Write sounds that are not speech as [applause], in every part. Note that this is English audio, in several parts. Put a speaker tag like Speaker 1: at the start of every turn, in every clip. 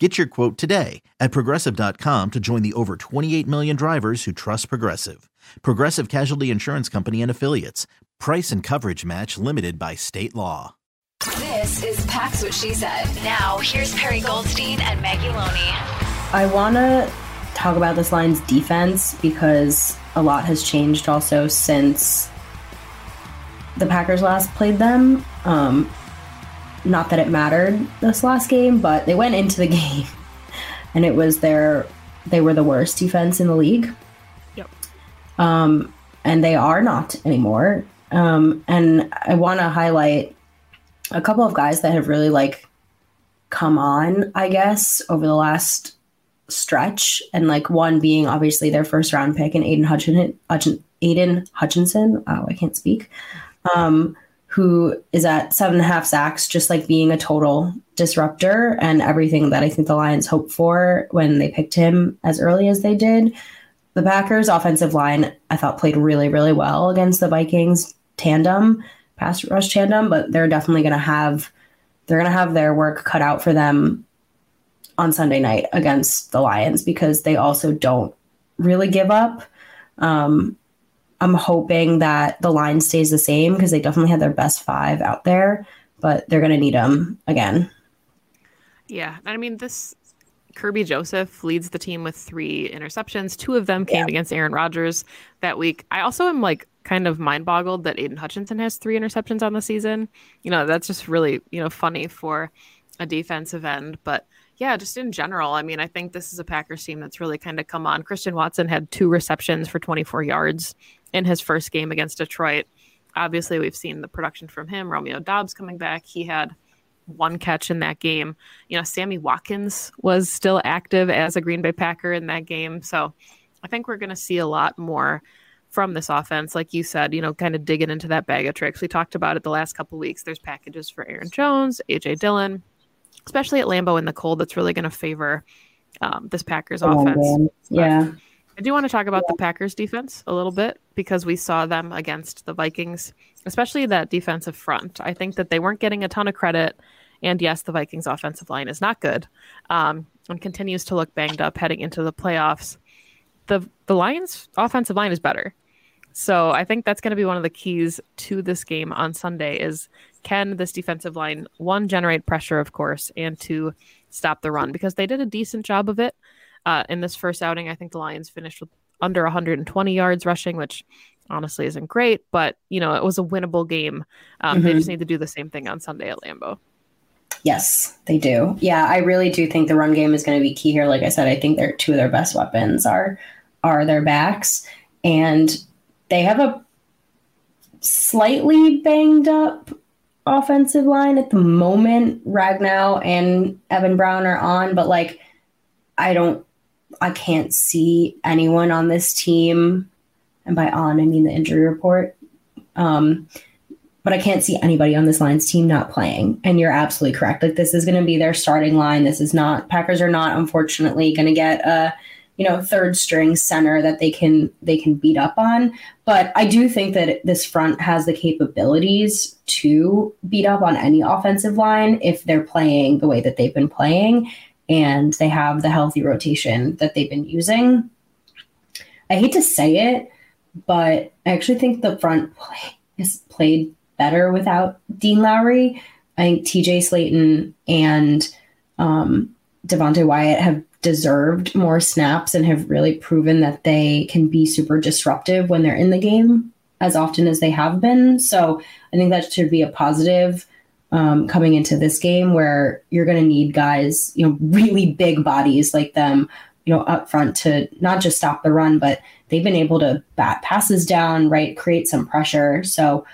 Speaker 1: Get your quote today at progressive.com to join the over 28 million drivers who trust Progressive. Progressive Casualty Insurance Company and Affiliates. Price and coverage match limited by state law.
Speaker 2: This is Pax What She Said. Now, here's Perry Goldstein and Maggie Loney.
Speaker 3: I want to talk about this line's defense because a lot has changed also since the Packers last played them. Um, not that it mattered this last game, but they went into the [laughs] game and it was their they were the worst defense in the league.
Speaker 4: Yep.
Speaker 3: Um, and they are not anymore. Um, and I want to highlight a couple of guys that have really like come on, I guess, over the last stretch. And like one being obviously their first round pick and Aidan Hutchinson, Aidan Hutchinson. Oh, I can't speak. Um, who is at seven and a half sacks, just like being a total disruptor and everything that I think the Lions hoped for when they picked him as early as they did. The Packers' offensive line, I thought, played really, really well against the Vikings tandem, pass rush tandem, but they're definitely going to have they're going to have their work cut out for them on Sunday night against the Lions because they also don't really give up. Um, I'm hoping that the line stays the same because they definitely had their best five out there, but they're going to need them again.
Speaker 4: Yeah. I mean, this Kerby Joseph leads the team with three interceptions. Two of them came yeah. against Aaron Rodgers that week. I also am like kind of mind boggled that Aidan Hutchinson has three interceptions on the season. You know, that's just really, you know, funny for a defensive end. But yeah, just in general, I mean, I think this is a Packers team that's really kind of come on. Christian Watson had two receptions for 24 yards in his first game against Detroit. Obviously, we've seen the production from him. Romeo Doubs coming back. He had one catch in that game. You know, Sammy Watkins was still active as a Green Bay Packer in that game. So I think we're going to see a lot more from this offense. Like you said, you know, kind of digging into that bag of tricks. We talked about it the last couple weeks. There's packages for Aaron Jones, AJ Dillon, especially at Lambeau in the cold, that's really going to favor um, this Packers oh, offense. Man.
Speaker 3: Yeah.
Speaker 4: I do want to talk about the Packers defense a little bit because we saw them against the Vikings, especially that defensive front. I think that they weren't getting a ton of credit. And yes, the Vikings offensive line is not good um, and continues to look banged up heading into the playoffs. The, the Lions offensive line is better. So I think that's going to be one of the keys to this game on Sunday is can this defensive line one generate pressure, of course, and to stop the run because they did a decent job of it uh, in this first outing. I think the Lions finished with under 120 yards rushing, which honestly isn't great, but you know it was a winnable game. Um, mm-hmm. They just need to do the same thing on Sunday at Lambeau.
Speaker 3: Yes, they do. Yeah, I really do think the run game is going to be key here. Like I said, I think their two of their best weapons are are their backs, and they have a slightly banged up offensive line at the moment. Ragnow and Evan Brown are on, but like I don't, I can't see anyone on this team, and by on I mean the injury report. Um, but I can't see anybody on this Lions team not playing. And you're absolutely correct. Like this is going to be their starting line. This is not Packers are not unfortunately going to get a you know third string center that they can they can beat up on but i do think that this front has the capabilities to beat up on any offensive line if they're playing the way that they've been playing and they have the healthy rotation that they've been using i hate to say it but i actually think the front play is played better without dean lowry i think tj Slaton and um, devonte wyatt have deserved more snaps and have really proven that they can be super disruptive when they're in the game as often as they have been. So I think that should be a positive um, coming into this game where you're going to need guys, you know, really big bodies like them, you know, up front to not just stop the run, but they've been able to bat passes down, right, create some pressure. So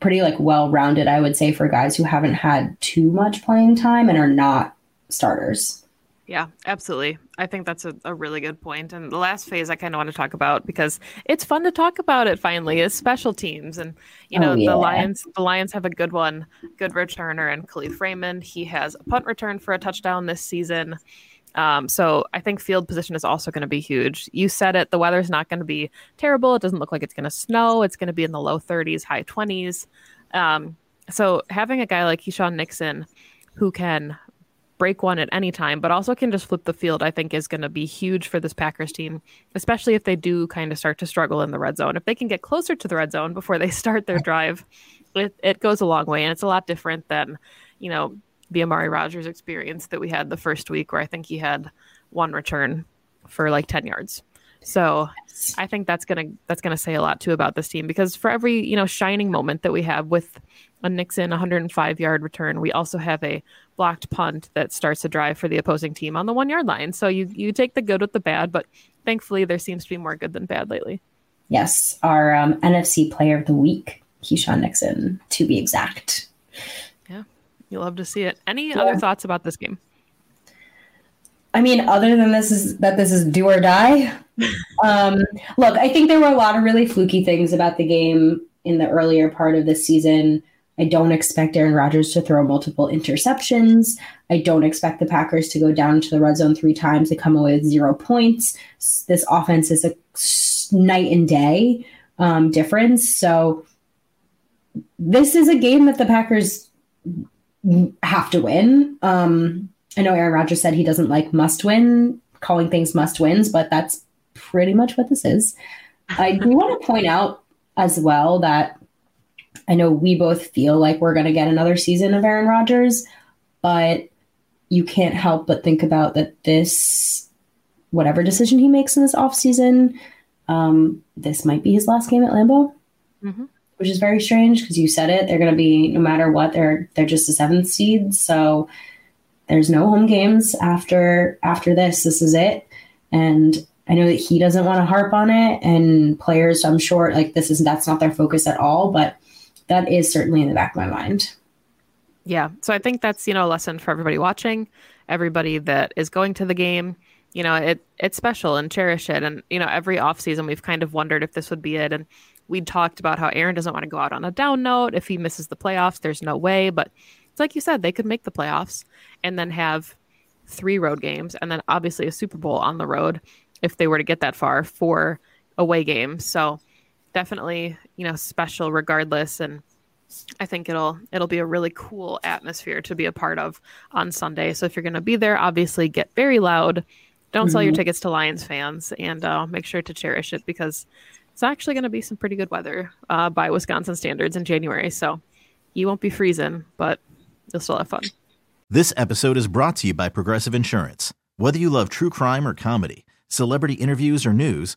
Speaker 3: pretty like well rounded, I would say, for guys who haven't had too much playing time and are not starters.
Speaker 4: Yeah, absolutely. I think that's a, a really good point. And the last phase I kind of want to talk about because it's fun to talk about it finally is special teams. And you know,
Speaker 3: Oh, yeah.
Speaker 4: the Lions the Lions have a good one, good returner and Kalif Raymond. He has a punt return for a touchdown this season. Um, so I think field position is also going to be huge. You said it, the weather's not going to be terrible. It doesn't look like it's going to snow. It's going to be in the low 30s, high 20s. Um, so having a guy like Keisean Nixon who can break one at any time, but also can just flip the field, I think is going to be huge for this Packers team, especially if they do kind of start to struggle in the red zone. If they can get closer to the red zone before they [laughs] start their drive, it, it goes a long way. And it's a lot different than, you know, the Amari Rodgers experience that we had the first week where I think he had one return for like 10 yards. So I think that's gonna that's gonna say a lot too about this team because for every you know shining moment that we have with a Nixon 105 yard return, we also have a blocked punt that starts a drive for the opposing team on the one yard line. So you you take the good with the bad, but thankfully there seems to be more good than bad lately.
Speaker 3: Yes, our um, NFC Player of the Week, Keisean Nixon, to be exact.
Speaker 4: Yeah, you love to see it. Any
Speaker 3: Yeah.
Speaker 4: other thoughts about this game?
Speaker 3: I mean, other than this is that this is do or die. [laughs] um, look, I think there were a lot of really fluky things about the game in the earlier part of the season. I don't expect Aaron Rodgers to throw multiple interceptions. I don't expect the Packers to go down to the red zone three times to come away with zero points. This offense is a night and day um, difference. So this is a game that the Packers have to win. Um, I know Aaron Rodgers said he doesn't like must win, calling things must wins, but that's pretty much what this is. I do want to point out as well that I know we both feel like we're going to get another season of Aaron Rodgers, but you can't help but think about that this, whatever decision he makes in this offseason, um, this might be his last game at Lambeau
Speaker 4: Mhm.
Speaker 3: which is very strange because you said it. They're going to be no matter what. They're they're just a seventh seed, so there's no home games after after this. This is it, and I know that he doesn't want to harp on it, and players, I'm sure, like this is that's not their focus at all, but that is certainly in the back of my mind.
Speaker 4: Yeah. So I think that's, you know, a lesson for everybody watching, everybody that is going to the game. You know, it it's special and cherish it. And, you know, every offseason we've kind of wondered if this would be it. And we talked about how Aaron doesn't want to go out on a down note. If he misses the playoffs, there's no way. But it's like you said, they could make the playoffs and then have three road games and then obviously a Super Bowl on the road if they were to get that far for away games. So definitely, you know, special regardless. And I think it'll it'll be a really cool atmosphere to be a part of on Sunday. So if you're going to be there, obviously get very loud. Don't sell your tickets to Lions fans, and uh, make sure to cherish it because it's actually going to be some pretty good weather uh, by Wisconsin standards in January. So you won't be freezing, but you'll still have fun.
Speaker 1: This episode is brought to you by Progressive Insurance. Whether you love true crime or comedy, celebrity interviews or news,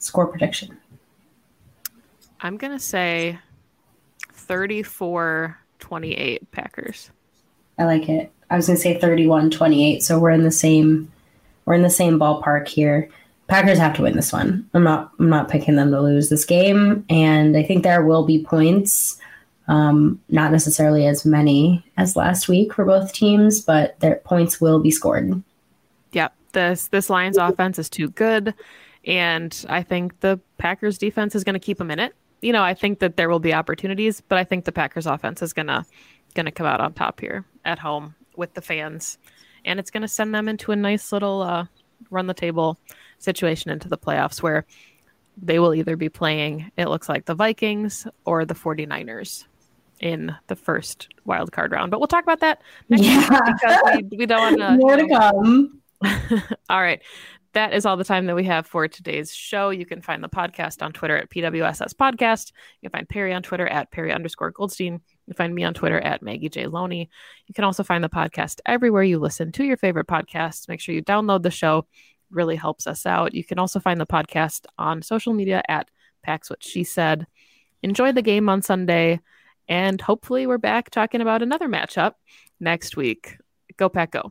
Speaker 3: score prediction.
Speaker 4: I'm going to say 34 28 Packers.
Speaker 3: I like it. I was going to say 31 28. So we're in the same we're in the same ballpark here. Packers have to win this one. I'm not I'm not picking them to lose this game and I think there will be points um, not necessarily as many as last week for both teams, but their points will be scored.
Speaker 4: Yep. this this Lions offense is too good, and I think the Packers defense is going to keep them in it. You know, I think that there will be opportunities, but I think the Packers offense is gonna gonna come out on top here at home with the fans, and it's going to send them into a nice little uh, run the table situation into the playoffs where they will either be playing it looks like the Vikings or the 49ers in the first wild card round. But we'll talk about that next
Speaker 3: Yeah.
Speaker 4: because we, we don't want to [laughs]
Speaker 3: More to come. [laughs]
Speaker 4: all right. That is all the time that we have for today's show. You can find the podcast on Twitter at PWSS Podcast. You can find Perry on Twitter at Perry underscore Goldstein. You can find me on Twitter at Maggie J. Loney. You can also find the podcast everywhere you listen to your favorite podcasts. Make sure you download the show. It really helps us out. You can also find the podcast on social media at Packs What She Said. Enjoy the game on Sunday, and hopefully we're back talking about another matchup next week. Go Pack Go.